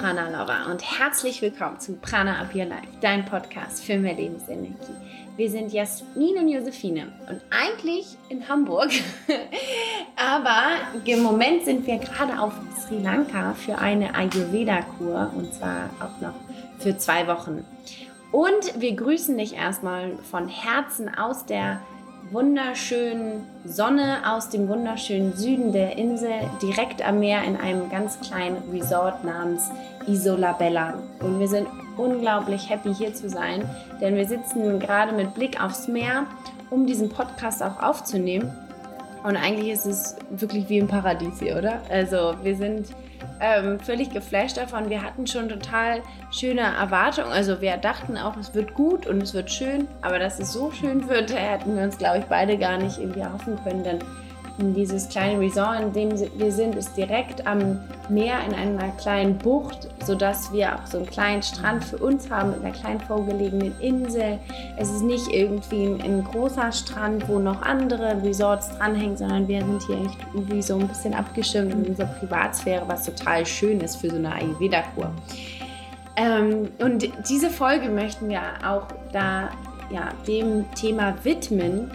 Prana Lover und herzlich willkommen zu Prana Up Your Life, dein Podcast für mehr Lebensenergie. Wir sind Jasmin und Josephine und eigentlich in Hamburg, aber im Moment sind wir gerade auf Sri Lanka für eine Ayurveda-Kur und zwar auch noch für zwei Wochen. Und wir grüßen dich erstmal von Herzen aus der wunderschönen Sonne aus dem wunderschönen Süden der Insel, direkt am Meer in einem ganz kleinen Resort namens Isola Bella. Und wir sind unglaublich happy hier zu sein, denn wir sitzen gerade mit Blick aufs Meer, um diesen Podcast auch aufzunehmen. Und eigentlich ist es wirklich wie im Paradies hier, oder? Also wir sind ähm, völlig geflasht davon. Wir hatten schon total schöne Erwartungen. Also wir dachten auch, es wird gut und es wird schön. Aber dass es so schön wird, hätten wir uns, glaube ich, beide gar nicht irgendwie erhoffen können. Denn dieses kleine Resort, in dem wir sind, ist direkt am Meer in einer kleinen Bucht, sodass wir auch so einen kleinen Strand für uns haben mit einer kleinen vorgelegenen Insel. Es ist nicht irgendwie ein, ein großer Strand, wo noch andere Resorts dranhängen, sondern wir sind hier echt irgendwie so ein bisschen abgeschirmt in unserer Privatsphäre, was total schön ist für so eine Ayurveda-Kur. Ähm, und diese Folge möchten wir auch da ja, dem Thema widmen,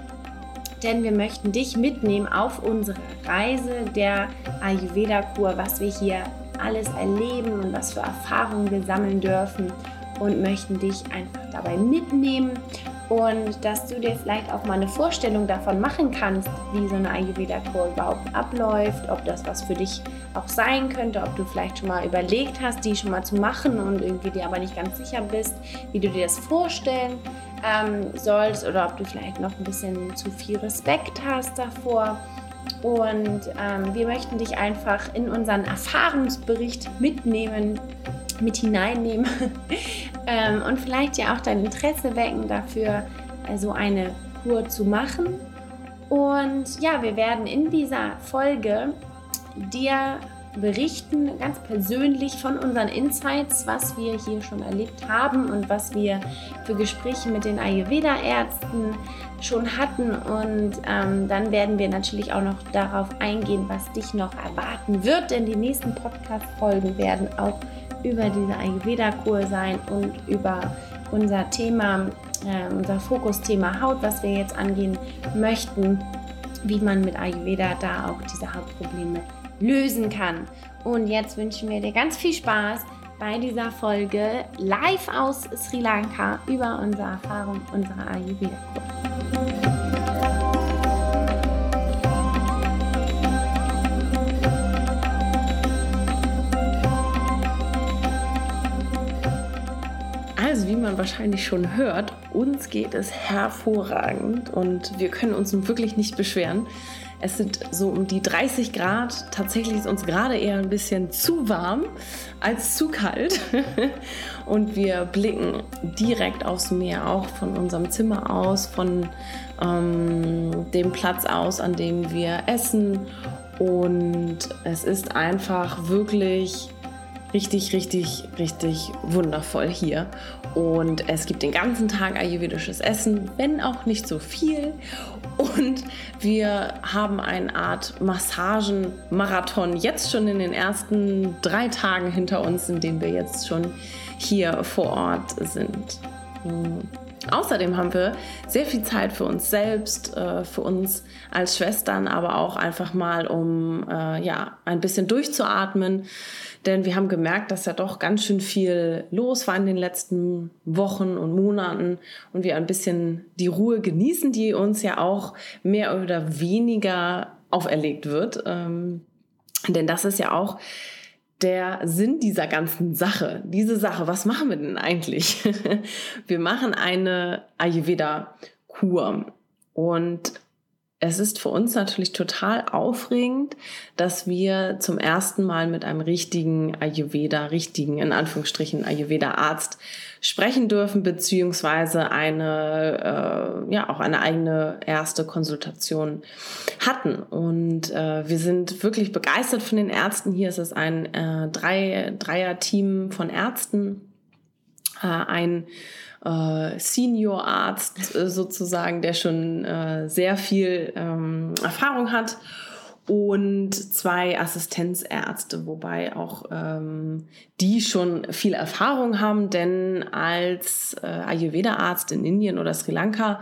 denn wir möchten dich mitnehmen auf unsere Reise der Ayurveda-Kur, was wir hier alles erleben und was für Erfahrungen wir sammeln dürfen und möchten dich einfach dabei mitnehmen. Und dass du dir vielleicht auch mal eine Vorstellung davon machen kannst, wie so eine Ayurveda-Kur überhaupt abläuft, ob das was für dich auch sein könnte, ob du vielleicht schon mal überlegt hast, die schon mal zu machen und irgendwie dir aber nicht ganz sicher bist, wie du dir das vorstellen ähm, sollst oder ob du vielleicht noch ein bisschen zu viel Respekt hast davor. Und ähm, wir möchten dich einfach in unseren Erfahrungsbericht mitnehmen, mit hineinnehmen ähm, und vielleicht ja auch dein Interesse wecken dafür, äh, so eine Kur zu machen. Und ja, wir werden in dieser Folge dir berichten, ganz persönlich von unseren Insights, was wir hier schon erlebt haben und was wir für Gespräche mit den Ayurveda-Ärzten schon hatten. Und ähm, dann werden wir natürlich auch noch darauf eingehen, was dich noch erwarten wird, denn die nächsten Podcast-Folgen werden auch über diese Ayurveda-Kur sein und über unser Thema, äh, unser Fokusthema Haut, was wir jetzt angehen möchten, wie man mit Ayurveda da auch diese Hautprobleme lösen kann. Und jetzt wünschen wir dir ganz viel Spaß bei dieser Folge live aus Sri Lanka über unsere Erfahrung unserer Ayurveda-Kur. Also, wie man wahrscheinlich schon hört, uns geht es hervorragend und wir können uns wirklich nicht beschweren. Es sind so um die 30 Grad. Tatsächlich ist uns gerade eher ein bisschen zu warm als zu kalt. Und wir blicken direkt aufs Meer, auch von unserem Zimmer aus, von ähm, dem Platz aus, an dem wir essen. Und es ist einfach wirklich richtig, richtig, richtig wundervoll hier. Und es gibt den ganzen Tag ayurvedisches Essen, wenn auch nicht so viel. Und wir haben eine Art Massagen-Marathon jetzt schon in den ersten drei Tagen hinter uns, in denen wir jetzt schon hier vor Ort sind. Hm. Außerdem haben wir sehr viel Zeit für uns selbst, äh, für uns als Schwestern, aber auch einfach mal, um äh, ja, ein bisschen durchzuatmen. Denn wir haben gemerkt, dass ja doch ganz schön viel los war in den letzten Wochen und Monaten und wir ein bisschen die Ruhe genießen, die uns ja auch mehr oder weniger auferlegt wird. Ähm, denn das ist ja auch der Sinn dieser ganzen Sache. Diese Sache, was machen wir denn eigentlich? wir machen eine Ayurveda-Kur. Und es ist für uns natürlich total aufregend, dass wir zum ersten Mal mit einem richtigen Ayurveda, richtigen, in Anführungsstrichen, Ayurveda-Arzt sprechen dürfen, beziehungsweise eine, äh, ja, auch eine eigene erste Konsultation hatten. Und äh, wir sind wirklich begeistert von den Ärzten. Hier ist es ein äh, Drei, Dreier-Team von Ärzten, äh, ein äh, Senior-Arzt äh, sozusagen, der schon äh, sehr viel ähm, Erfahrung hat und zwei Assistenzärzte, wobei auch ähm, die schon viel Erfahrung haben, denn als äh, Ayurveda-Arzt in Indien oder Sri Lanka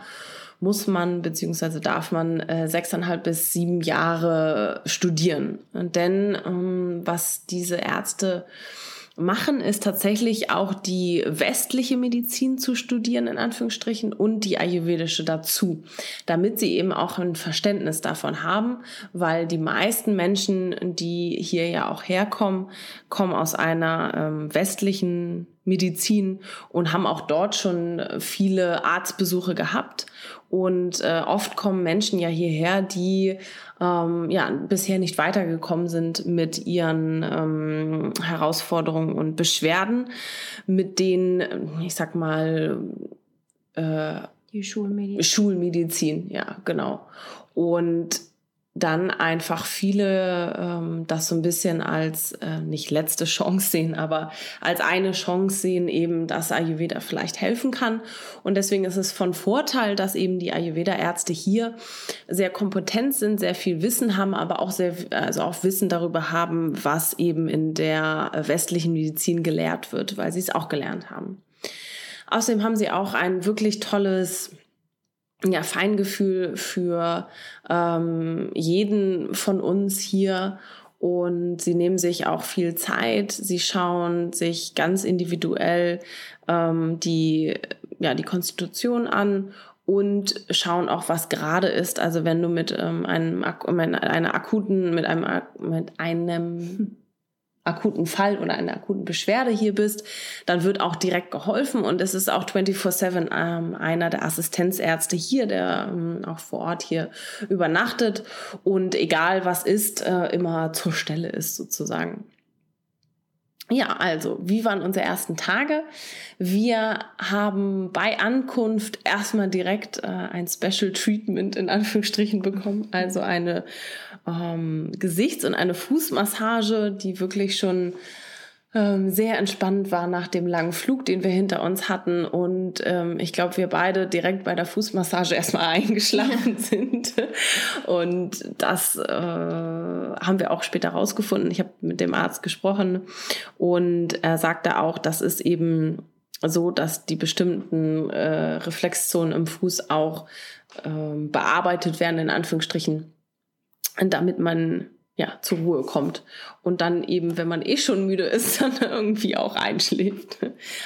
muss man bzw. darf man äh, sechseinhalb bis sieben Jahre studieren. Denn ähm, was diese Ärzte machen, ist tatsächlich auch die westliche Medizin zu studieren, in Anführungsstrichen, und die ayurvedische dazu, damit sie eben auch ein Verständnis davon haben, weil die meisten Menschen, die hier ja auch herkommen, kommen aus einer ähm, westlichen Medizin und haben auch dort schon viele Arztbesuche gehabt. Und äh, oft kommen Menschen ja hierher, die ähm, ja bisher nicht weitergekommen sind mit ihren ähm, Herausforderungen und Beschwerden, mit denen, ich sag mal, äh, die Schulmedizin. Schulmedizin, ja, genau. Und dann einfach viele ähm, das so ein bisschen als äh, nicht letzte Chance sehen, aber als eine Chance sehen, eben, dass Ayurveda vielleicht helfen kann. Und deswegen ist es von Vorteil, dass eben die Ayurveda-Ärzte hier sehr kompetent sind, sehr viel Wissen haben, aber auch sehr, also auch Wissen darüber haben, was eben in der westlichen Medizin gelehrt wird, weil sie es auch gelernt haben. Außerdem haben sie auch ein wirklich tolles ja, Feingefühl für ähm, jeden von uns hier und sie nehmen sich auch viel Zeit. Sie schauen sich ganz individuell ähm, die, ja, die Konstitution an und schauen auch, was gerade ist. Also wenn du mit ähm, einem, einer akuten, mit einem, mit einem akuten Fall oder einer akuten Beschwerde hier bist, dann wird auch direkt geholfen und es ist auch 24/7 ähm, einer der Assistenzärzte hier, der ähm, auch vor Ort hier übernachtet und egal was ist, äh, immer zur Stelle ist sozusagen. Ja, also, wie waren unsere ersten Tage? Wir haben bei Ankunft erstmal direkt äh, ein Special Treatment in Anführungsstrichen bekommen, also eine ähm, Gesichts- und eine Fußmassage, die wirklich schon ähm, sehr entspannt war nach dem langen Flug, den wir hinter uns hatten. Und ähm, ich glaube, wir beide direkt bei der Fußmassage erstmal eingeschlafen sind. Und das äh, haben wir auch später rausgefunden. Ich habe mit dem Arzt gesprochen und er sagte auch, das ist eben so, dass die bestimmten äh, Reflexzonen im Fuß auch äh, bearbeitet werden, in Anführungsstrichen, damit man ja, zur Ruhe kommt. Und dann eben, wenn man eh schon müde ist, dann irgendwie auch einschläft.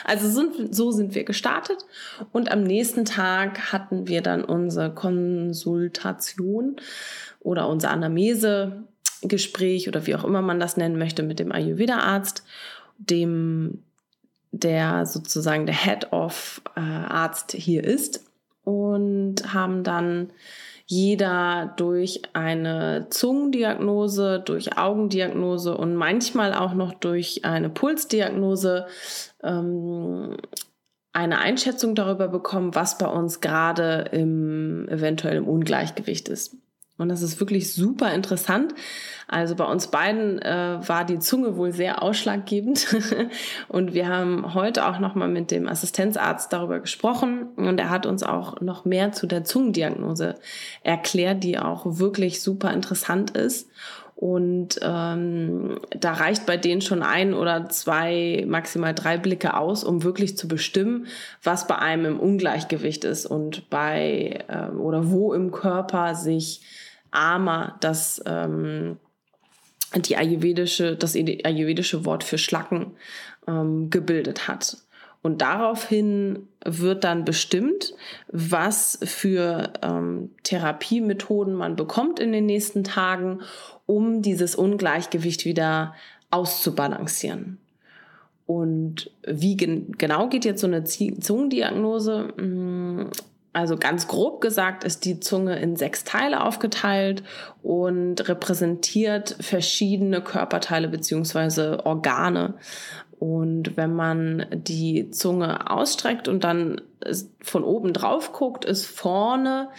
Also sind, so sind wir gestartet. Und am nächsten Tag hatten wir dann unsere Konsultation oder unser Anamnese-Gespräch oder wie auch immer man das nennen möchte mit dem Ayurveda-Arzt, dem der sozusagen der Head of äh, Arzt hier ist. Und haben dann jeder durch eine Zungendiagnose, durch Augendiagnose und manchmal auch noch durch eine Pulsdiagnose ähm, eine Einschätzung darüber bekommen, was bei uns gerade im eventuell im Ungleichgewicht ist. Und das ist wirklich super interessant. Also bei uns beiden äh, war die Zunge wohl sehr ausschlaggebend. und wir haben heute auch nochmal mit dem Assistenzarzt darüber gesprochen. Und er hat uns auch noch mehr zu der Zungendiagnose erklärt, die auch wirklich super interessant ist. Und ähm, da reicht bei denen schon ein oder zwei, maximal drei Blicke aus, um wirklich zu bestimmen, was bei einem im Ungleichgewicht ist und bei äh, oder wo im Körper sich Ama, das ähm, die ayurvedische, das ayurvedische Wort für Schlacken ähm, gebildet hat. Und daraufhin wird dann bestimmt, was für ähm, Therapiemethoden man bekommt in den nächsten Tagen, um dieses Ungleichgewicht wieder auszubalancieren. Und wie gen genau geht jetzt so eine Zungendiagnose? Also ganz grob gesagt ist die Zunge in sechs Teile aufgeteilt und repräsentiert verschiedene Körperteile beziehungsweise Organe. Und wenn man die Zunge ausstreckt und dann von oben drauf guckt, ist vorne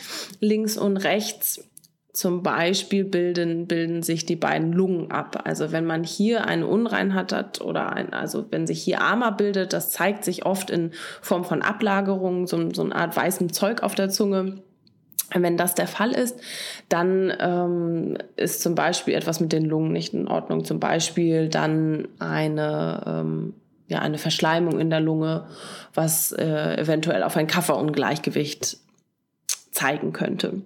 links und rechts zum Beispiel bilden, bilden sich die beiden Lungen ab. Also wenn man hier eine Unreinheit hat oder ein, also wenn sich hier Ama bildet, das zeigt sich oft in Form von Ablagerungen, so, so eine Art weißem Zeug auf der Zunge. Wenn das der Fall ist, dann ähm, ist zum Beispiel etwas mit den Lungen nicht in Ordnung. Zum Beispiel dann eine, ähm, ja, eine Verschleimung in der Lunge, was äh, eventuell auf ein Kafferungleichgewicht zeigen könnte.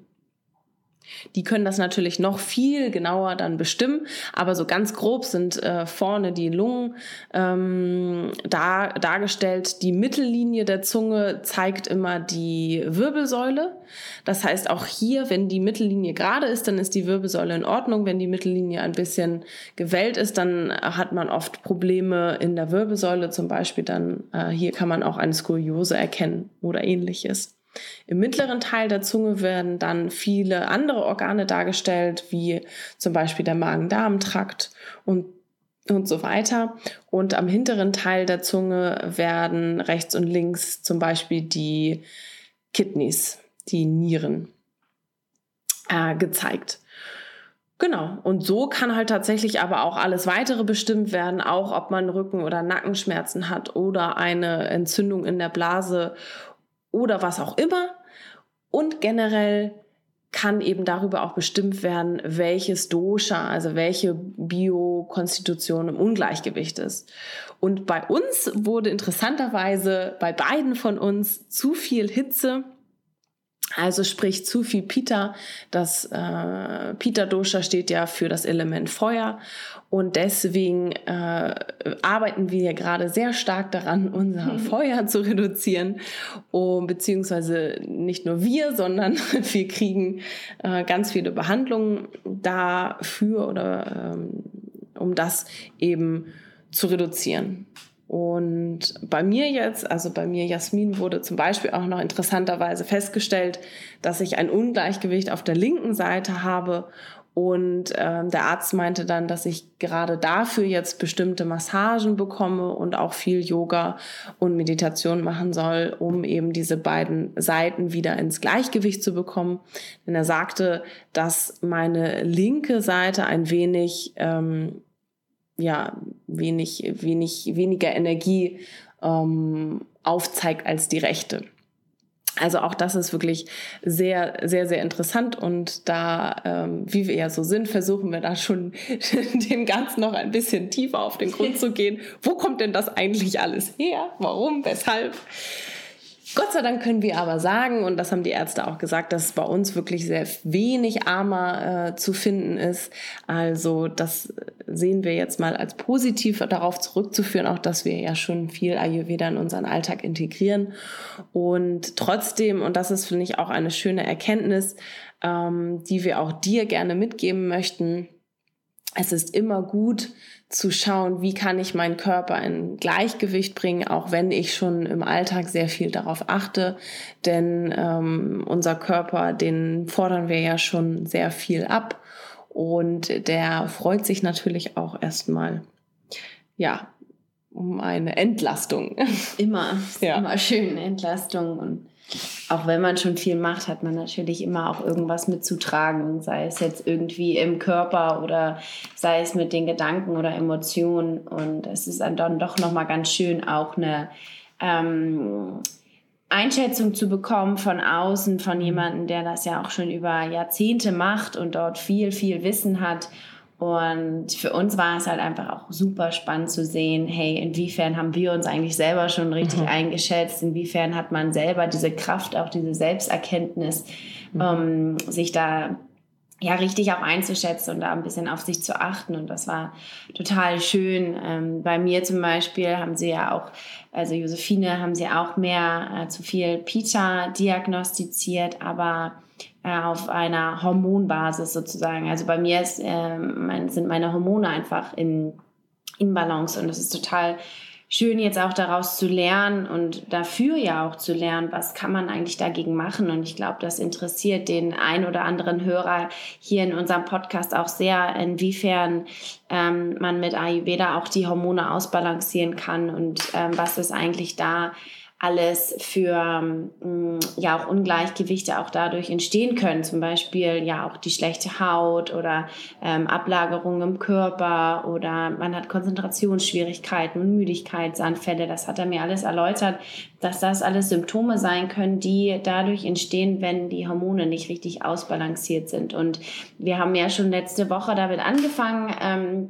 Die können das natürlich noch viel genauer dann bestimmen, aber so ganz grob sind äh, vorne die Lungen ähm, da, dargestellt. Die Mittellinie der Zunge zeigt immer die Wirbelsäule. Das heißt, auch hier, wenn die Mittellinie gerade ist, dann ist die Wirbelsäule in Ordnung. Wenn die Mittellinie ein bisschen gewellt ist, dann hat man oft Probleme in der Wirbelsäule, zum Beispiel dann äh, hier kann man auch eine Skoliose erkennen oder ähnliches. Im mittleren Teil der Zunge werden dann viele andere Organe dargestellt, wie zum Beispiel der Magen-Darm-Trakt und und so weiter. Und am hinteren Teil der Zunge werden rechts und links zum Beispiel die Kidneys, die Nieren, äh, gezeigt. Genau. Und so kann halt tatsächlich aber auch alles weitere bestimmt werden, auch ob man Rücken- oder Nackenschmerzen hat oder eine Entzündung in der Blase oder was auch immer. Und generell kann eben darüber auch bestimmt werden, welches Dosha, also welche Biokonstitution im Ungleichgewicht ist. Und bei uns wurde interessanterweise bei beiden von uns zu viel Hitze also sprich zu viel Pita. Das äh, Pita-Dosha steht ja für das Element Feuer und deswegen äh, arbeiten wir gerade sehr stark daran, unser Feuer zu reduzieren. Und, beziehungsweise nicht nur wir, sondern wir kriegen äh, ganz viele Behandlungen dafür oder ähm, um das eben zu reduzieren. Und bei mir jetzt, also bei mir Jasmin, wurde zum Beispiel auch noch interessanterweise festgestellt, dass ich ein Ungleichgewicht auf der linken Seite habe. Und äh, der Arzt meinte dann, dass ich gerade dafür jetzt bestimmte Massagen bekomme und auch viel Yoga und Meditation machen soll, um eben diese beiden Seiten wieder ins Gleichgewicht zu bekommen. Denn er sagte, dass meine linke Seite ein wenig ähm, ja, wenig, wenig, weniger Energie ähm, aufzeigt als die rechte. Also auch das ist wirklich sehr, sehr, sehr interessant und da, ähm, wie wir ja so sind, versuchen wir da schon dem Ganzen noch ein bisschen tiefer auf den Grund zu gehen. Wo kommt denn das eigentlich alles her? Warum? Weshalb? Gott sei Dank können wir aber sagen, und das haben die Ärzte auch gesagt, dass bei uns wirklich sehr wenig Armer äh, zu finden ist. Also das sehen wir jetzt mal als positiv darauf zurückzuführen, auch dass wir ja schon viel Ayurveda in unseren Alltag integrieren. Und trotzdem, und das ist, finde ich, auch eine schöne Erkenntnis, ähm, die wir auch dir gerne mitgeben möchten, es ist immer gut zu schauen, wie kann ich meinen Körper in Gleichgewicht bringen, auch wenn ich schon im Alltag sehr viel darauf achte. Denn ähm, unser Körper, den fordern wir ja schon sehr viel ab. Und der freut sich natürlich auch erstmal, ja, um eine Entlastung. Immer, ja. immer schön Entlastung und auch wenn man schon viel macht, hat man natürlich immer auch irgendwas mitzutragen, sei es jetzt irgendwie im Körper oder sei es mit den Gedanken oder Emotionen. Und es ist dann doch nochmal ganz schön, auch eine ähm, Einschätzung zu bekommen von außen, von jemandem, der das ja auch schon über Jahrzehnte macht und dort viel, viel Wissen hat und für uns war es halt einfach auch super spannend zu sehen, hey, inwiefern haben wir uns eigentlich selber schon richtig mhm. eingeschätzt, inwiefern hat man selber diese Kraft, auch diese Selbsterkenntnis, mhm. um sich da ja richtig auch einzuschätzen und da ein bisschen auf sich zu achten. Und das war total schön. Ähm, bei mir zum Beispiel haben sie ja auch, also Josephine haben sie auch mehr äh, zu viel Pita diagnostiziert, aber auf einer Hormonbasis sozusagen. Also bei mir ist, äh, sind meine Hormone einfach in, in Balance und das ist total schön jetzt auch daraus zu lernen und dafür ja auch zu lernen, was kann man eigentlich dagegen machen. Und ich glaube, das interessiert den ein oder anderen Hörer hier in unserem Podcast auch sehr, inwiefern ähm, man mit Ayurveda auch die Hormone ausbalancieren kann und ähm, was es eigentlich da alles für ähm, ja auch Ungleichgewichte auch dadurch entstehen können. Zum Beispiel ja auch die schlechte Haut oder ähm, Ablagerungen im Körper oder man hat Konzentrationsschwierigkeiten und Müdigkeitsanfälle. Das hat er mir alles erläutert, dass das alles Symptome sein können, die dadurch entstehen, wenn die Hormone nicht richtig ausbalanciert sind. Und wir haben ja schon letzte Woche damit angefangen, ähm,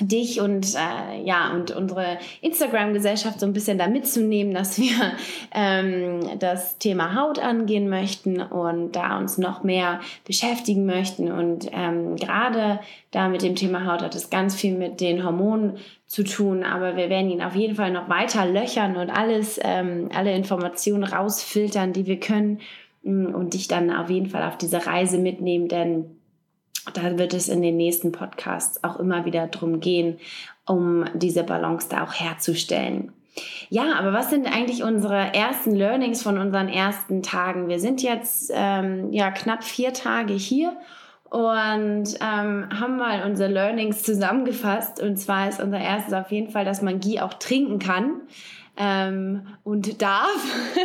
dich und äh, ja und unsere Instagram-Gesellschaft so ein bisschen da mitzunehmen, dass wir ähm, das Thema Haut angehen möchten und da uns noch mehr beschäftigen möchten. Und ähm, gerade da mit dem Thema Haut hat es ganz viel mit den Hormonen zu tun, aber wir werden ihn auf jeden Fall noch weiter löchern und alles ähm, alle Informationen rausfiltern, die wir können mm, und dich dann auf jeden Fall auf diese Reise mitnehmen, denn da wird es in den nächsten Podcasts auch immer wieder drum gehen, um diese Balance da auch herzustellen. Ja, aber was sind eigentlich unsere ersten Learnings von unseren ersten Tagen? Wir sind jetzt ähm, ja knapp vier Tage hier und ähm, haben mal unsere Learnings zusammengefasst. Und zwar ist unser erstes auf jeden Fall, dass man Ghee auch trinken kann ähm, und darf.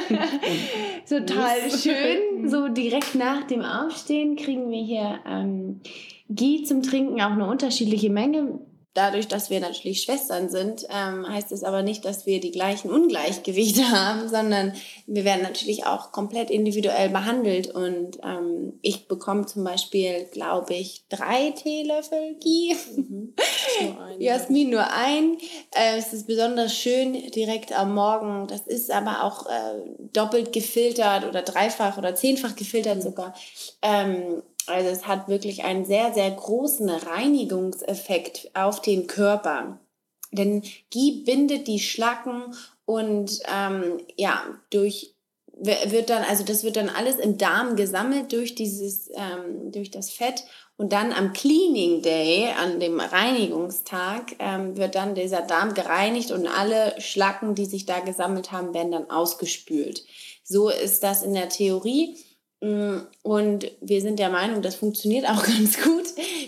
Total schön. So direkt nach dem Aufstehen kriegen wir hier ähm, Ghee zum Trinken, auch eine unterschiedliche Menge dadurch, dass wir natürlich Schwestern sind, ähm, heißt es aber nicht, dass wir die gleichen Ungleichgewichte haben, sondern wir werden natürlich auch komplett individuell behandelt. Und ähm, ich bekomme zum Beispiel, glaube ich, drei Teelöffel Ghee. Mhm. Nur ein, Jasmin nur ein. Äh, es ist besonders schön direkt am Morgen. Das ist aber auch äh, doppelt gefiltert oder dreifach oder zehnfach gefiltert sogar. Ähm, also es hat wirklich einen sehr, sehr großen Reinigungseffekt auf den Körper. Denn Ghee bindet die Schlacken und ähm, ja, durch wird dann, also das wird dann alles im Darm gesammelt durch dieses, ähm, durch das Fett und dann am Cleaning Day, an dem Reinigungstag, ähm, wird dann dieser Darm gereinigt und alle Schlacken, die sich da gesammelt haben, werden dann ausgespült. So ist das in der Theorie. Mm, und wir sind der Meinung, das funktioniert auch ganz gut.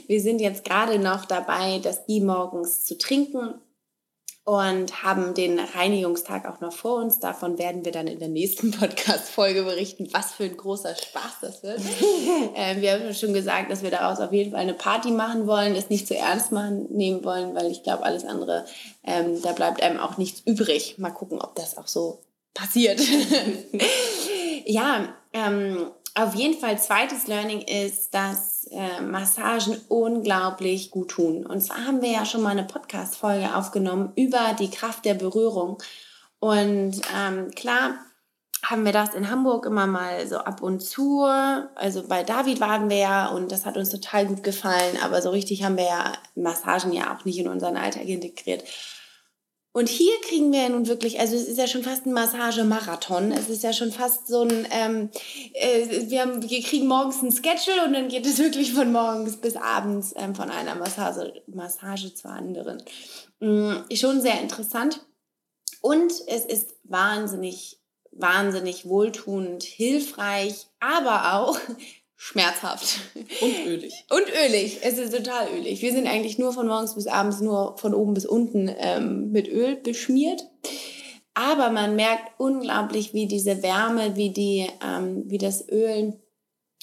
Wir sind jetzt gerade noch dabei, das die morgens zu trinken und haben den Reinigungstag auch noch vor uns. Davon werden wir dann in der nächsten Podcast-Folge berichten, was für ein großer Spaß das wird. äh, wir haben schon gesagt, dass wir daraus auf jeden Fall eine Party machen wollen, es nicht zu ernst machen, nehmen wollen, weil ich glaube, alles andere, ähm, da bleibt einem auch nichts übrig. Mal gucken, ob das auch so passiert. ja, ähm, auf jeden Fall zweites Learning ist, dass äh, Massagen unglaublich gut tun. Und zwar haben wir ja schon mal eine Podcast-Folge aufgenommen über die Kraft der Berührung. Und ähm, klar haben wir das in Hamburg immer mal so ab und zu. Also bei David waren wir ja und das hat uns total gut gefallen. Aber so richtig haben wir ja Massagen ja auch nicht in unseren Alltag integriert. Und hier kriegen wir ja nun wirklich, also es ist ja schon fast ein Massagemarathon. Es ist ja schon fast so ein, ähm, äh, wir, haben, wir kriegen morgens ein Schedule und dann geht es wirklich von morgens bis abends ähm, von einer Massage, Massage zur anderen. Mhm, schon sehr interessant. Und es ist wahnsinnig, wahnsinnig wohltuend, hilfreich, aber auch schmerzhaft. Und ölig. Und ölig. Es ist total ölig. Wir sind eigentlich nur von morgens bis abends nur von oben bis unten ähm, mit Öl beschmiert. Aber man merkt unglaublich, wie diese Wärme, wie, die, ähm, wie das Öl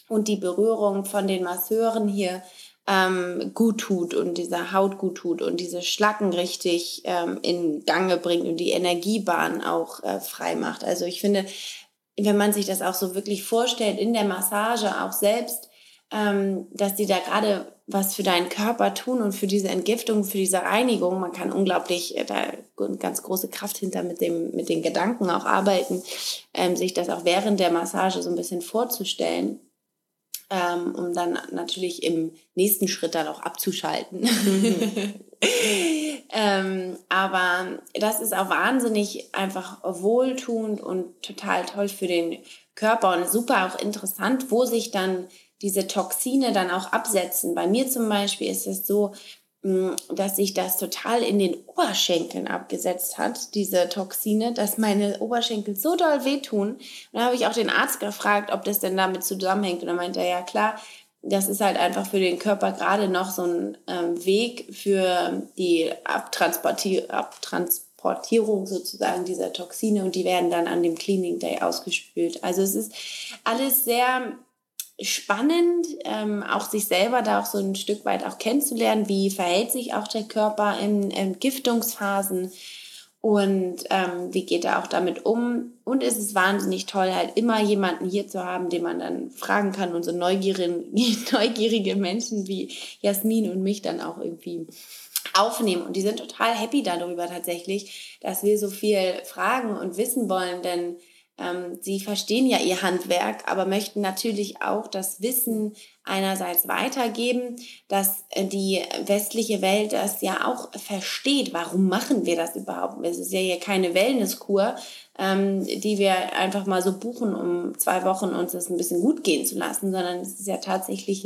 und die Berührung von den Masseuren hier ähm, gut tut und dieser Haut gut tut und diese Schlacken richtig ähm, in Gange bringt und die Energiebahn auch äh, frei macht. Also ich finde, wenn man sich das auch so wirklich vorstellt, in der Massage auch selbst, ähm, dass die da gerade was für deinen Körper tun und für diese Entgiftung, für diese Reinigung. Man kann unglaublich äh, da ganz große Kraft hinter mit dem mit den Gedanken auch arbeiten, ähm, sich das auch während der Massage so ein bisschen vorzustellen, ähm, um dann natürlich im nächsten Schritt dann auch abzuschalten. Mhm. ähm, aber das ist auch wahnsinnig einfach wohltuend und total toll für den Körper und super auch interessant, wo sich dann diese Toxine dann auch absetzen. Bei mir zum Beispiel ist es so, mm, dass sich das total in den Oberschenkeln abgesetzt hat, diese Toxine, dass meine Oberschenkel so doll wehtun. Und da habe ich auch den Arzt gefragt, ob das denn damit zusammenhängt. Und er meinte, ja klar, das ist halt einfach für den Körper gerade noch so ein ähm, Weg für die Abtransporti Abtransport Transportierung sozusagen dieser Toxine und die werden dann an dem Cleaning Day ausgespült. Also es ist alles sehr spannend, ähm, auch sich selber da auch so ein Stück weit auch kennenzulernen, wie verhält sich auch der Körper in Entgiftungsphasen und ähm, wie geht er auch damit um. Und es ist wahnsinnig toll, halt immer jemanden hier zu haben, den man dann fragen kann und so neugierige, neugierige Menschen wie Jasmin und mich dann auch irgendwie aufnehmen. Und die sind total happy darüber tatsächlich, dass wir so viel fragen und wissen wollen, denn ähm, sie verstehen ja ihr Handwerk, aber möchten natürlich auch das Wissen einerseits weitergeben, dass äh, die westliche Welt das ja auch versteht. Warum machen wir das überhaupt? Es ist ja hier keine Wellnesskur, ähm, die wir einfach mal so buchen, um zwei Wochen uns das ein bisschen gut gehen zu lassen, sondern es ist ja tatsächlich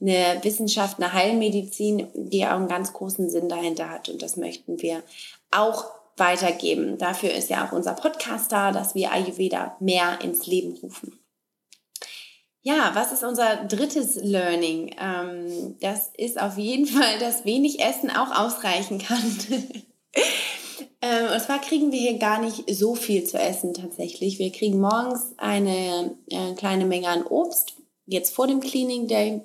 eine Wissenschaft, eine Heilmedizin, die auch einen ganz großen Sinn dahinter hat. Und das möchten wir auch weitergeben. Dafür ist ja auch unser Podcast da, dass wir Ayurveda mehr ins Leben rufen. Ja, was ist unser drittes Learning? Ähm, das ist auf jeden Fall, dass wenig Essen auch ausreichen kann. ähm, und zwar kriegen wir hier gar nicht so viel zu essen tatsächlich. Wir kriegen morgens eine äh, kleine Menge an Obst, jetzt vor dem Cleaning Day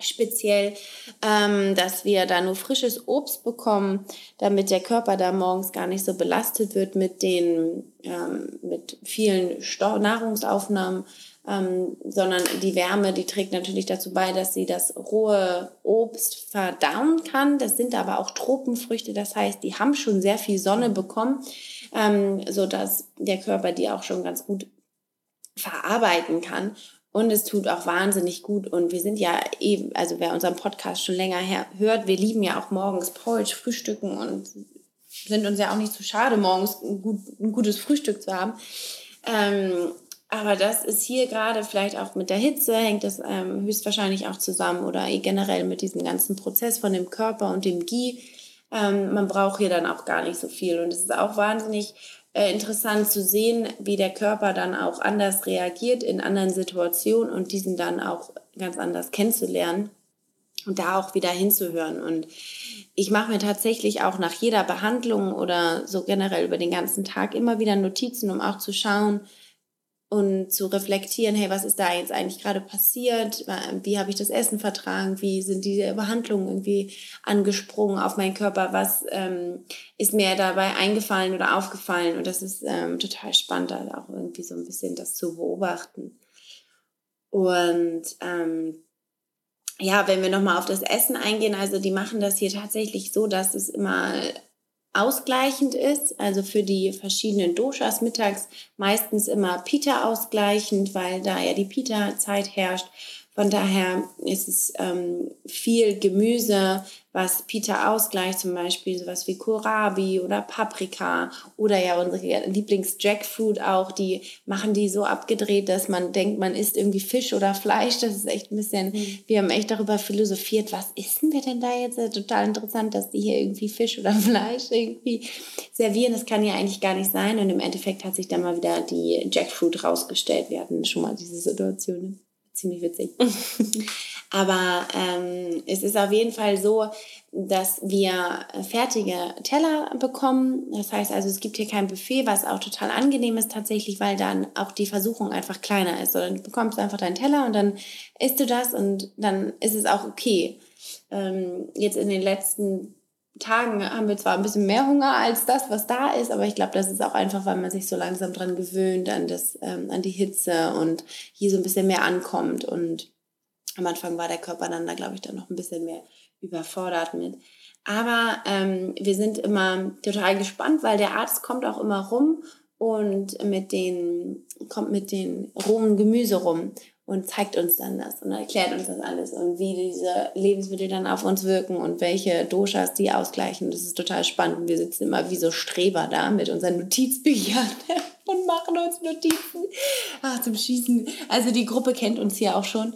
speziell, ähm, dass wir da nur frisches Obst bekommen, damit der Körper da morgens gar nicht so belastet wird mit den ähm, mit vielen Sto Nahrungsaufnahmen, ähm, sondern die Wärme, die trägt natürlich dazu bei, dass sie das rohe Obst verdauen kann. Das sind aber auch Tropenfrüchte, das heißt, die haben schon sehr viel Sonne bekommen, ähm, so dass der Körper die auch schon ganz gut verarbeiten kann. Und es tut auch wahnsinnig gut. Und wir sind ja eben, also wer unseren Podcast schon länger hört, wir lieben ja auch morgens Porridge frühstücken und sind uns ja auch nicht zu schade, morgens ein, gut, ein gutes Frühstück zu haben. Ähm, aber das ist hier gerade vielleicht auch mit der Hitze, hängt das ähm, höchstwahrscheinlich auch zusammen oder generell mit diesem ganzen Prozess von dem Körper und dem Ghee. Ähm, man braucht hier dann auch gar nicht so viel. Und es ist auch wahnsinnig äh, interessant zu sehen, wie der Körper dann auch anders reagiert in anderen Situationen und diesen dann auch ganz anders kennenzulernen und da auch wieder hinzuhören. Und ich mache mir tatsächlich auch nach jeder Behandlung oder so generell über den ganzen Tag immer wieder Notizen, um auch zu schauen, und zu reflektieren, hey, was ist da jetzt eigentlich gerade passiert? Wie habe ich das Essen vertragen? Wie sind diese Behandlungen irgendwie angesprungen auf meinen Körper? Was ähm, ist mir dabei eingefallen oder aufgefallen? Und das ist ähm, total spannend, da auch irgendwie so ein bisschen das zu beobachten. Und ähm, ja, wenn wir nochmal auf das Essen eingehen, also die machen das hier tatsächlich so, dass es immer ausgleichend ist, also für die verschiedenen Doshas mittags meistens immer Pita ausgleichend, weil da ja die Pita-Zeit herrscht. Von daher ist es ähm, viel Gemüse, was Pita ausgleicht, zum Beispiel sowas wie Kohlrabi oder Paprika oder ja unsere Lieblings-Jackfruit auch, die machen die so abgedreht, dass man denkt, man isst irgendwie Fisch oder Fleisch. Das ist echt ein bisschen, mhm. wir haben echt darüber philosophiert, was essen wir denn da jetzt? Total interessant, dass die hier irgendwie Fisch oder Fleisch irgendwie servieren. Das kann ja eigentlich gar nicht sein. Und im Endeffekt hat sich dann mal wieder die Jackfruit rausgestellt. Wir hatten schon mal diese Situation ziemlich witzig. Aber ähm, es ist auf jeden Fall so, dass wir fertige Teller bekommen. Das heißt also, es gibt hier kein Buffet, was auch total angenehm ist tatsächlich, weil dann auch die Versuchung einfach kleiner ist. Sondern du bekommst einfach deinen Teller und dann isst du das und dann ist es auch okay. Ähm, jetzt in den letzten Tagen haben wir zwar ein bisschen mehr Hunger als das, was da ist, aber ich glaube, das ist auch einfach, weil man sich so langsam dran gewöhnt, an, das, ähm, an die Hitze und hier so ein bisschen mehr ankommt. Und am Anfang war der Körper dann da, glaube ich, dann noch ein bisschen mehr überfordert mit. Aber ähm, wir sind immer total gespannt, weil der Arzt kommt auch immer rum und mit den, kommt mit den rohen Gemüse rum und zeigt uns dann das und erklärt uns das alles und wie diese Lebensmittel dann auf uns wirken und welche Doshas die ausgleichen. Das ist total spannend. Wir sitzen immer wie so Streber da mit unseren Notizbüchern und machen uns Notizen Ach, zum Schießen. Also die Gruppe kennt uns hier auch schon,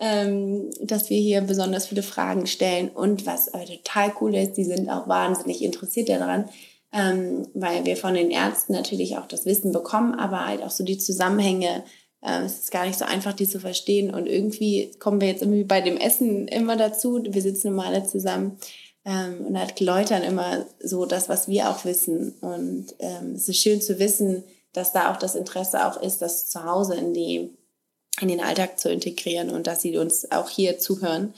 ähm, dass wir hier besonders viele Fragen stellen. Und was total cool ist, die sind auch wahnsinnig interessiert daran, ähm, weil wir von den Ärzten natürlich auch das Wissen bekommen, aber halt auch so die Zusammenhänge ähm, es ist gar nicht so einfach, die zu verstehen. Und irgendwie kommen wir jetzt irgendwie bei dem Essen immer dazu. Wir sitzen immer alle zusammen ähm, und erläutern immer so das, was wir auch wissen. Und ähm, es ist schön zu wissen, dass da auch das Interesse auch ist, das zu Hause in die in den Alltag zu integrieren und dass sie uns auch hier zuhören.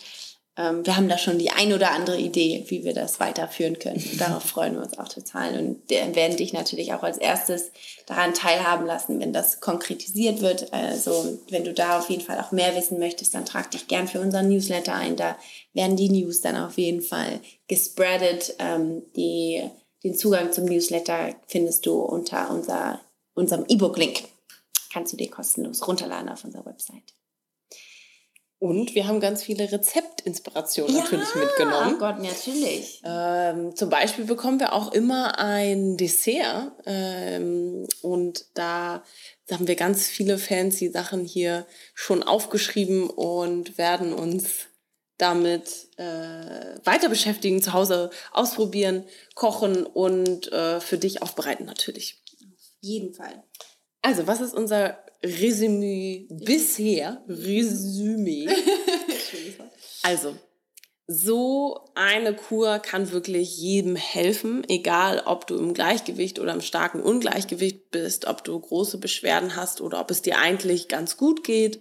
Ähm, wir haben da schon die ein oder andere Idee, wie wir das weiterführen können. Darauf freuen wir uns auch total und werden dich natürlich auch als erstes daran teilhaben lassen, wenn das konkretisiert wird. Also wenn du da auf jeden Fall auch mehr wissen möchtest, dann trag dich gern für unseren Newsletter ein. Da werden die News dann auf jeden Fall gespreadet. Ähm, die, den Zugang zum Newsletter findest du unter unser, unserem E-Book-Link. Kannst du dir kostenlos runterladen auf unserer Website. Und wir haben ganz viele Rezeptinspirationen ja, natürlich mitgenommen. Oh Gott, natürlich. Ähm, zum Beispiel bekommen wir auch immer ein Dessert. Ähm, und da haben wir ganz viele fancy Sachen hier schon aufgeschrieben und werden uns damit äh, weiter beschäftigen, zu Hause ausprobieren, kochen und äh, für dich aufbereiten natürlich. Auf jeden Fall. Also, was ist unser Resümee bisher. Resümee. also, so eine Kur kann wirklich jedem helfen, egal ob du im Gleichgewicht oder im starken Ungleichgewicht bist, ob du große Beschwerden hast oder ob es dir eigentlich ganz gut geht.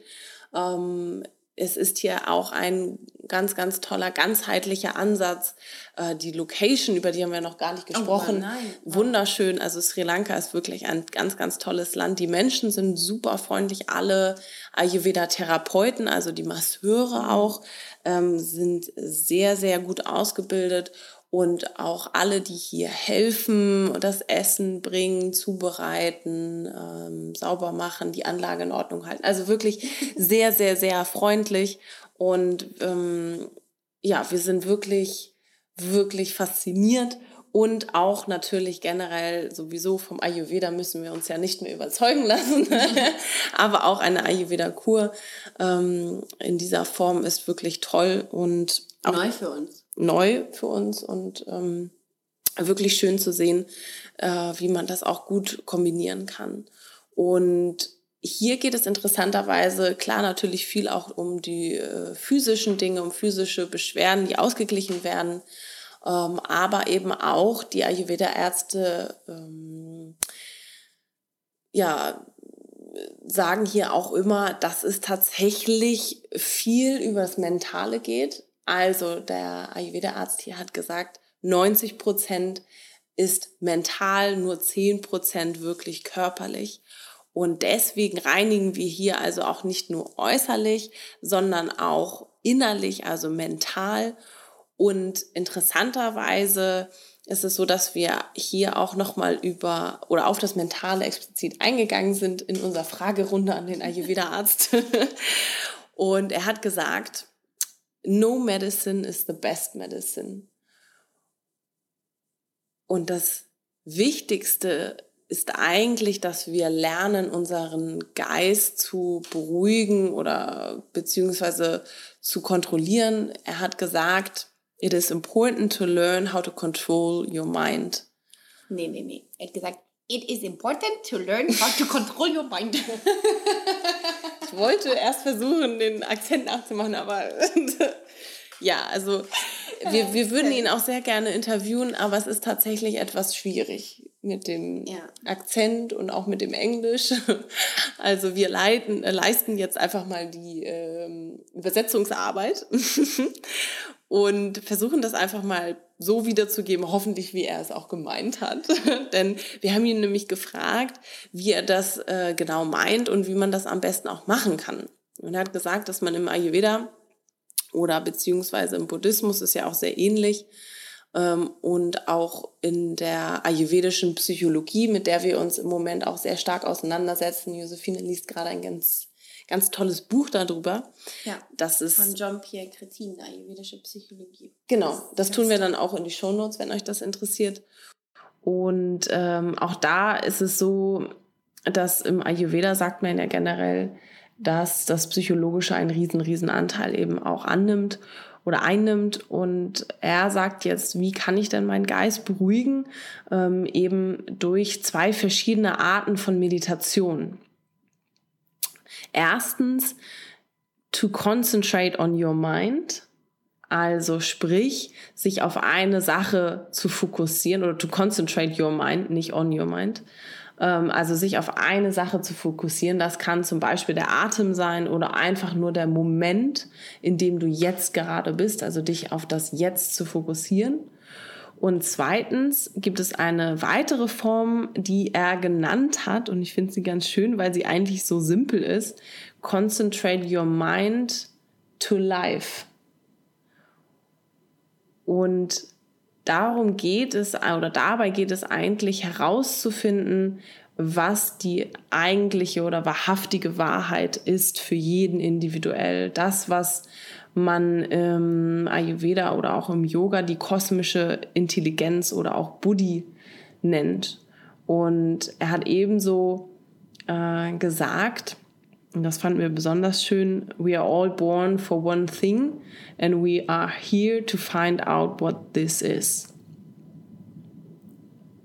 Ähm, es ist hier auch ein ganz, ganz toller, ganzheitlicher Ansatz. Äh, die Location, über die haben wir noch gar nicht oh, gesprochen, oh, wunderschön. Also Sri Lanka ist wirklich ein ganz, ganz tolles Land. Die Menschen sind super freundlich. Alle Ayurveda-Therapeuten, also die Masseure auch, ähm, sind sehr, sehr gut ausgebildet und auch alle, die hier helfen, das Essen bringen, zubereiten, ähm, sauber machen, die Anlage in Ordnung halten. Also wirklich sehr, sehr, sehr freundlich und ähm, ja, wir sind wirklich, wirklich fasziniert und auch natürlich generell sowieso vom Ayurveda müssen wir uns ja nicht mehr überzeugen lassen. Aber auch eine Ayurveda-Kur ähm, in dieser Form ist wirklich toll und neu für uns neu für uns und ähm, wirklich schön zu sehen, äh, wie man das auch gut kombinieren kann. Und hier geht es interessanterweise klar natürlich viel auch um die äh, physischen Dinge, um physische Beschwerden, die ausgeglichen werden, ähm, aber eben auch die Ayurveda-Ärzte ähm, ja sagen hier auch immer, dass es tatsächlich viel über das Mentale geht. Also der Ayurveda-Arzt hier hat gesagt, 90 Prozent ist mental, nur 10 Prozent wirklich körperlich. Und deswegen reinigen wir hier also auch nicht nur äußerlich, sondern auch innerlich, also mental. Und interessanterweise ist es so, dass wir hier auch nochmal über oder auf das Mentale explizit eingegangen sind in unserer Fragerunde an den Ayurveda-Arzt. Und er hat gesagt, no medicine is the best medicine. Und das Wichtigste ist eigentlich, dass wir lernen, unseren Geist zu beruhigen oder beziehungsweise zu kontrollieren. Er hat gesagt, it is important to learn how to control your mind. Nee, nee, nee. Er hat gesagt, it is important to learn how to control your mind. ich wollte erst versuchen, den Akzent nachzumachen, aber ja, also wir, wir würden ihn auch sehr gerne interviewen, aber es ist tatsächlich etwas schwierig mit dem ja. Akzent und auch mit dem Englisch. Also wir leiten, äh, leisten jetzt einfach mal die ähm, Übersetzungsarbeit und versuchen das einfach mal so wiederzugeben, hoffentlich wie er es auch gemeint hat. Denn wir haben ihn nämlich gefragt, wie er das äh, genau meint und wie man das am besten auch machen kann. Und er hat gesagt, dass man im Ayurveda oder beziehungsweise im Buddhismus ist ja auch sehr ähnlich ähm, und auch in der ayurvedischen Psychologie, mit der wir uns im Moment auch sehr stark auseinandersetzen. Josephine liest gerade ein ganz ganz tolles Buch darüber. Ja. Das ist von Jean-Pierre Cretin, ayurvedische Psychologie. Genau, das tun wir dann auch in die Shownotes, wenn euch das interessiert. Und ähm, auch da ist es so, dass im Ayurveda sagt man ja generell, dass das Psychologische einen riesen, riesen Anteil eben auch annimmt oder einnimmt. Und er sagt jetzt, wie kann ich denn meinen Geist beruhigen? Ähm, eben durch zwei verschiedene Arten von Meditation. Erstens, to concentrate on your mind. Also sprich, sich auf eine Sache zu fokussieren oder to concentrate your mind, nicht on your mind. Ähm, also sich auf eine Sache zu fokussieren, das kann zum Beispiel der Atem sein oder einfach nur der Moment, in dem du jetzt gerade bist, also dich auf das Jetzt zu fokussieren. Und zweitens gibt es eine weitere Form, die er genannt hat, und ich finde sie ganz schön, weil sie eigentlich so simpel ist. Concentrate your mind to life. Und darum geht es, oder dabei geht es eigentlich herauszufinden, was die eigentliche oder wahrhaftige Wahrheit ist für jeden individuell. Das, was man im Ayurveda oder auch im Yoga die kosmische Intelligenz oder auch Buddhi nennt. Und er hat ebenso äh, gesagt, und das fanden wir besonders schön, we are all born for one thing and we are here to find out what this is.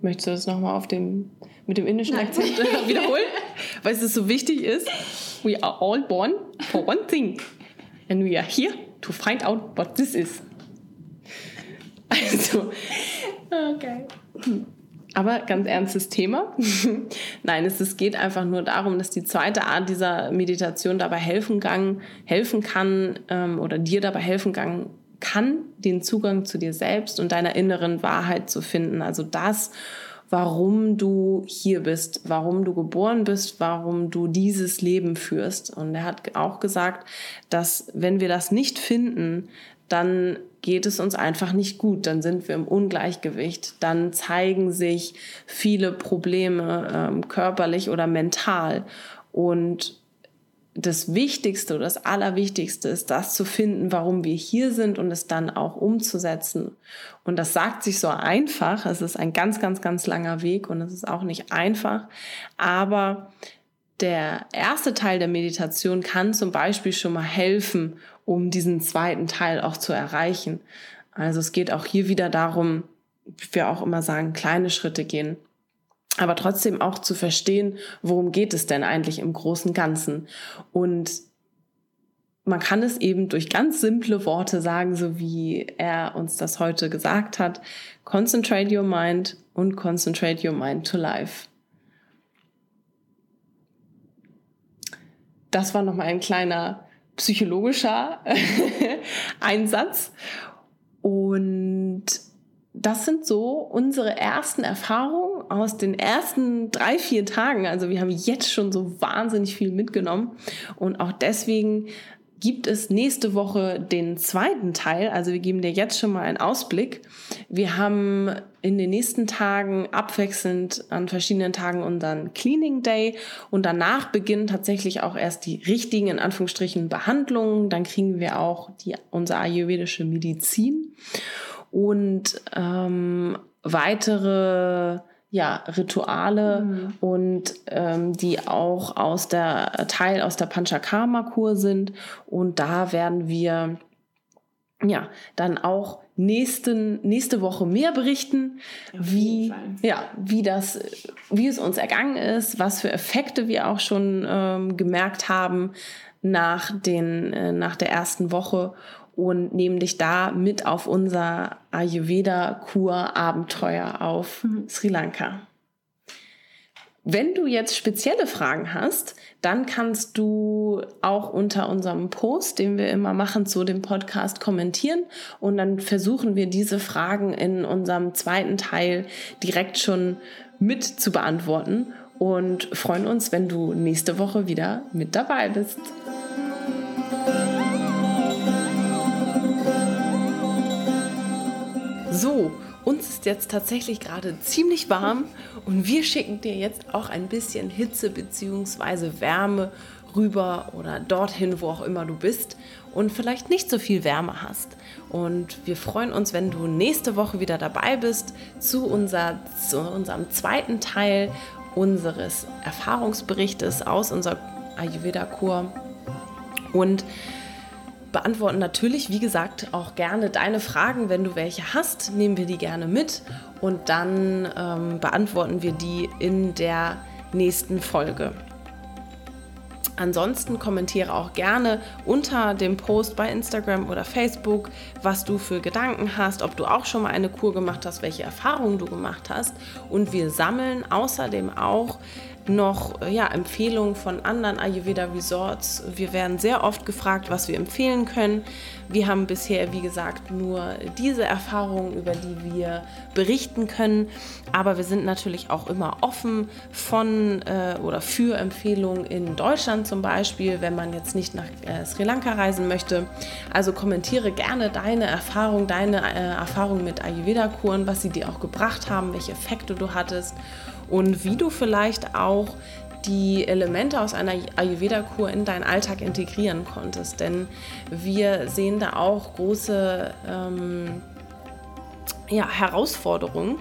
Möchtest du das nochmal auf dem, mit dem indischen Nein. Akzent wiederholen? Weil es so wichtig ist. We are all born for one thing and we are here to find out what this is. Also, okay. Aber ganz ernstes Thema. Nein, es, es geht einfach nur darum, dass die zweite Art dieser Meditation dabei helfen, kann, helfen kann ähm, oder dir dabei helfen kann, kann, den Zugang zu dir selbst und deiner inneren Wahrheit zu finden. Also das, warum du hier bist, warum du geboren bist, warum du dieses Leben führst. Und er hat auch gesagt, dass wenn wir das nicht finden, dann geht es uns einfach nicht gut, dann sind wir im Ungleichgewicht, dann zeigen sich viele Probleme ähm, körperlich oder mental. Und das Wichtigste oder das Allerwichtigste ist, das zu finden, warum wir hier sind und es dann auch umzusetzen. Und das sagt sich so einfach. Es ist ein ganz, ganz, ganz langer Weg und es ist auch nicht einfach. Aber der erste Teil der Meditation kann zum Beispiel schon mal helfen, um diesen zweiten Teil auch zu erreichen. Also es geht auch hier wieder darum, wie wir auch immer sagen, kleine Schritte gehen aber trotzdem auch zu verstehen, worum geht es denn eigentlich im großen Ganzen. Und man kann es eben durch ganz simple Worte sagen, so wie er uns das heute gesagt hat. Concentrate your mind und concentrate your mind to life. Das war nochmal ein kleiner psychologischer Einsatz. Und das sind so unsere ersten Erfahrungen aus den ersten drei, vier Tagen. Also wir haben jetzt schon so wahnsinnig viel mitgenommen. Und auch deswegen gibt es nächste Woche den zweiten Teil. Also wir geben dir jetzt schon mal einen Ausblick. Wir haben in den nächsten Tagen abwechselnd an verschiedenen Tagen unseren Cleaning Day und danach beginnen tatsächlich auch erst die richtigen, in Anführungsstrichen, Behandlungen. Dann kriegen wir auch die, unsere ayurvedische Medizin und ähm, weitere ja, Rituale mhm. und ähm, die auch aus der Teil aus der Panchakarma-Kur sind. Und da werden wir ja dann auch nächsten, nächste Woche mehr berichten, wie, ja, wie das, wie es uns ergangen ist, was für Effekte wir auch schon ähm, gemerkt haben nach den, äh, nach der ersten Woche und nehmen dich da mit auf unser Ayurveda-Kur-Abenteuer auf mhm. Sri Lanka. Wenn du jetzt spezielle Fragen hast, dann kannst du auch unter unserem Post, den wir immer machen zu dem Podcast, kommentieren und dann versuchen wir diese Fragen in unserem zweiten Teil direkt schon mit zu beantworten und freuen uns, wenn du nächste Woche wieder mit dabei bist. So, uns ist jetzt tatsächlich gerade ziemlich warm und wir schicken dir jetzt auch ein bisschen Hitze bzw. Wärme rüber oder dorthin, wo auch immer du bist und vielleicht nicht so viel Wärme hast. Und wir freuen uns, wenn du nächste Woche wieder dabei bist zu, unser, zu unserem zweiten Teil unseres Erfahrungsberichtes aus unserer Ayurveda-Kur. Und beantworten natürlich, wie gesagt, auch gerne deine Fragen. Wenn du welche hast, nehmen wir die gerne mit und dann ähm, beantworten wir die in der nächsten Folge. Ansonsten kommentiere auch gerne unter dem Post bei Instagram oder Facebook, was du für Gedanken hast, ob du auch schon mal eine Kur gemacht hast, welche Erfahrungen du gemacht hast. Und wir sammeln außerdem auch noch ja, Empfehlungen von anderen Ayurveda Resorts. Wir werden sehr oft gefragt, was wir empfehlen können. Wir haben bisher, wie gesagt, nur diese Erfahrungen, über die wir berichten können. Aber wir sind natürlich auch immer offen von äh, oder für Empfehlungen in Deutschland zum Beispiel, wenn man jetzt nicht nach äh, Sri Lanka reisen möchte. Also kommentiere gerne deine Erfahrung, deine äh, Erfahrung mit Ayurveda-Kuren, was sie dir auch gebracht haben, welche Effekte du hattest und wie du vielleicht auch die Elemente aus einer Ayurveda-Kur in deinen Alltag integrieren konntest. Denn wir sehen da auch große ähm, ja, Herausforderungen.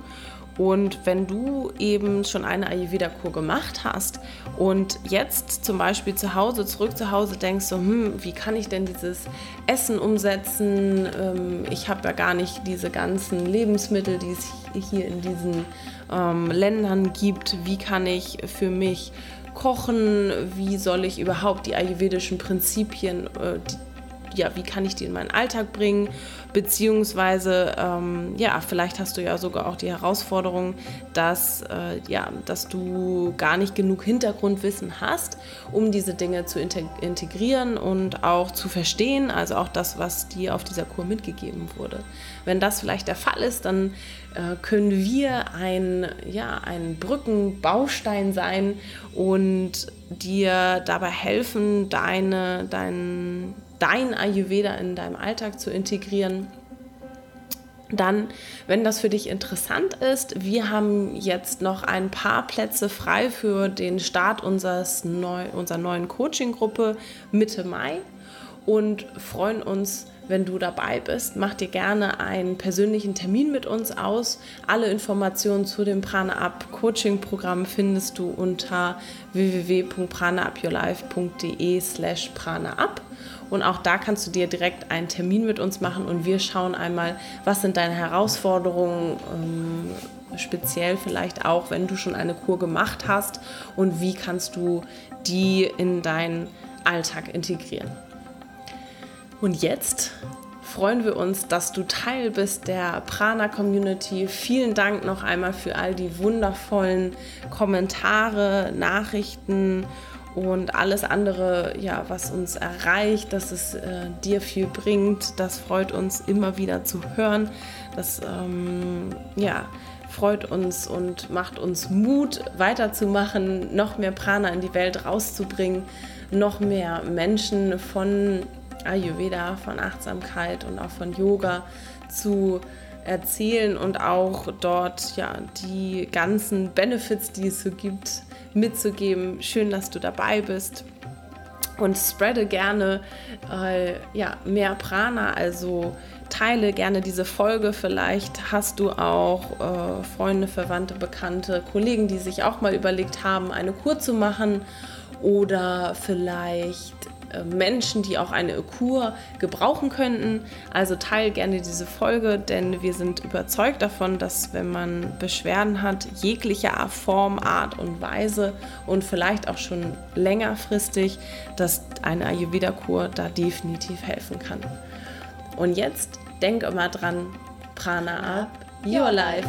Und wenn du eben schon eine Ayurveda-Kur gemacht hast und jetzt zum Beispiel zu Hause, zurück zu Hause denkst, so, hm, wie kann ich denn dieses Essen umsetzen? Ähm, ich habe ja gar nicht diese ganzen Lebensmittel, die es hier in diesen ähm, Ländern gibt. Wie kann ich für mich kochen? Wie soll ich überhaupt die ayurvedischen Prinzipien, äh, die, ja, wie kann ich die in meinen Alltag bringen? Beziehungsweise, ähm, ja, vielleicht hast du ja sogar auch die Herausforderung, dass, äh, ja, dass du gar nicht genug Hintergrundwissen hast, um diese Dinge zu integrieren und auch zu verstehen, also auch das, was dir auf dieser Kur mitgegeben wurde. Wenn das vielleicht der Fall ist, dann äh, können wir ein, ja, ein Brückenbaustein sein und dir dabei helfen, deine, dein, dein Ayurveda in deinem Alltag zu integrieren. Dann, wenn das für dich interessant ist, wir haben jetzt noch ein paar Plätze frei für den Start unseres neu, unserer neuen Coaching-Gruppe Mitte Mai und freuen uns, wenn du dabei bist. Mach dir gerne einen persönlichen Termin mit uns aus. Alle Informationen zu dem Prana Up Coaching Programm findest du unter www.pranaupyourlife.de slash prana up. Und auch da kannst du dir direkt einen Termin mit uns machen und wir schauen einmal, was sind deine Herausforderungen, ähm, speziell vielleicht auch, wenn du schon eine Kur gemacht hast und wie kannst du die in deinen Alltag integrieren. Und jetzt freuen wir uns, dass du Teil bist der Prana Community. Vielen Dank noch einmal für all die wundervollen Kommentare, Nachrichten alles andere, ja, was uns erreicht, dass es äh, dir viel bringt. Das freut uns immer wieder zu hören. Das ähm, ja, freut uns und macht uns Mut, weiterzumachen, noch mehr Prana in die Welt rauszubringen, noch mehr Menschen von Ayurveda, von Achtsamkeit und auch von Yoga zu erzählen und auch dort ja die ganzen Benefits, die es so gibt, mitzugeben. Schön, dass du dabei bist. Und spreade gerne äh, ja, mehr Prana, also teile gerne diese Folge. Vielleicht hast du auch äh, Freunde, Verwandte, Bekannte, Kollegen, die sich auch mal überlegt haben, eine Kur zu machen. Oder vielleicht Menschen, die auch eine Kur gebrauchen könnten. Also teile gerne diese Folge, denn wir sind überzeugt davon, dass wenn man Beschwerden hat, jeglicher Form, Art und Weise und vielleicht auch schon längerfristig, dass eine Ayurveda-Kur da definitiv helfen kann. Und jetzt denk immer dran, Prana up, your life.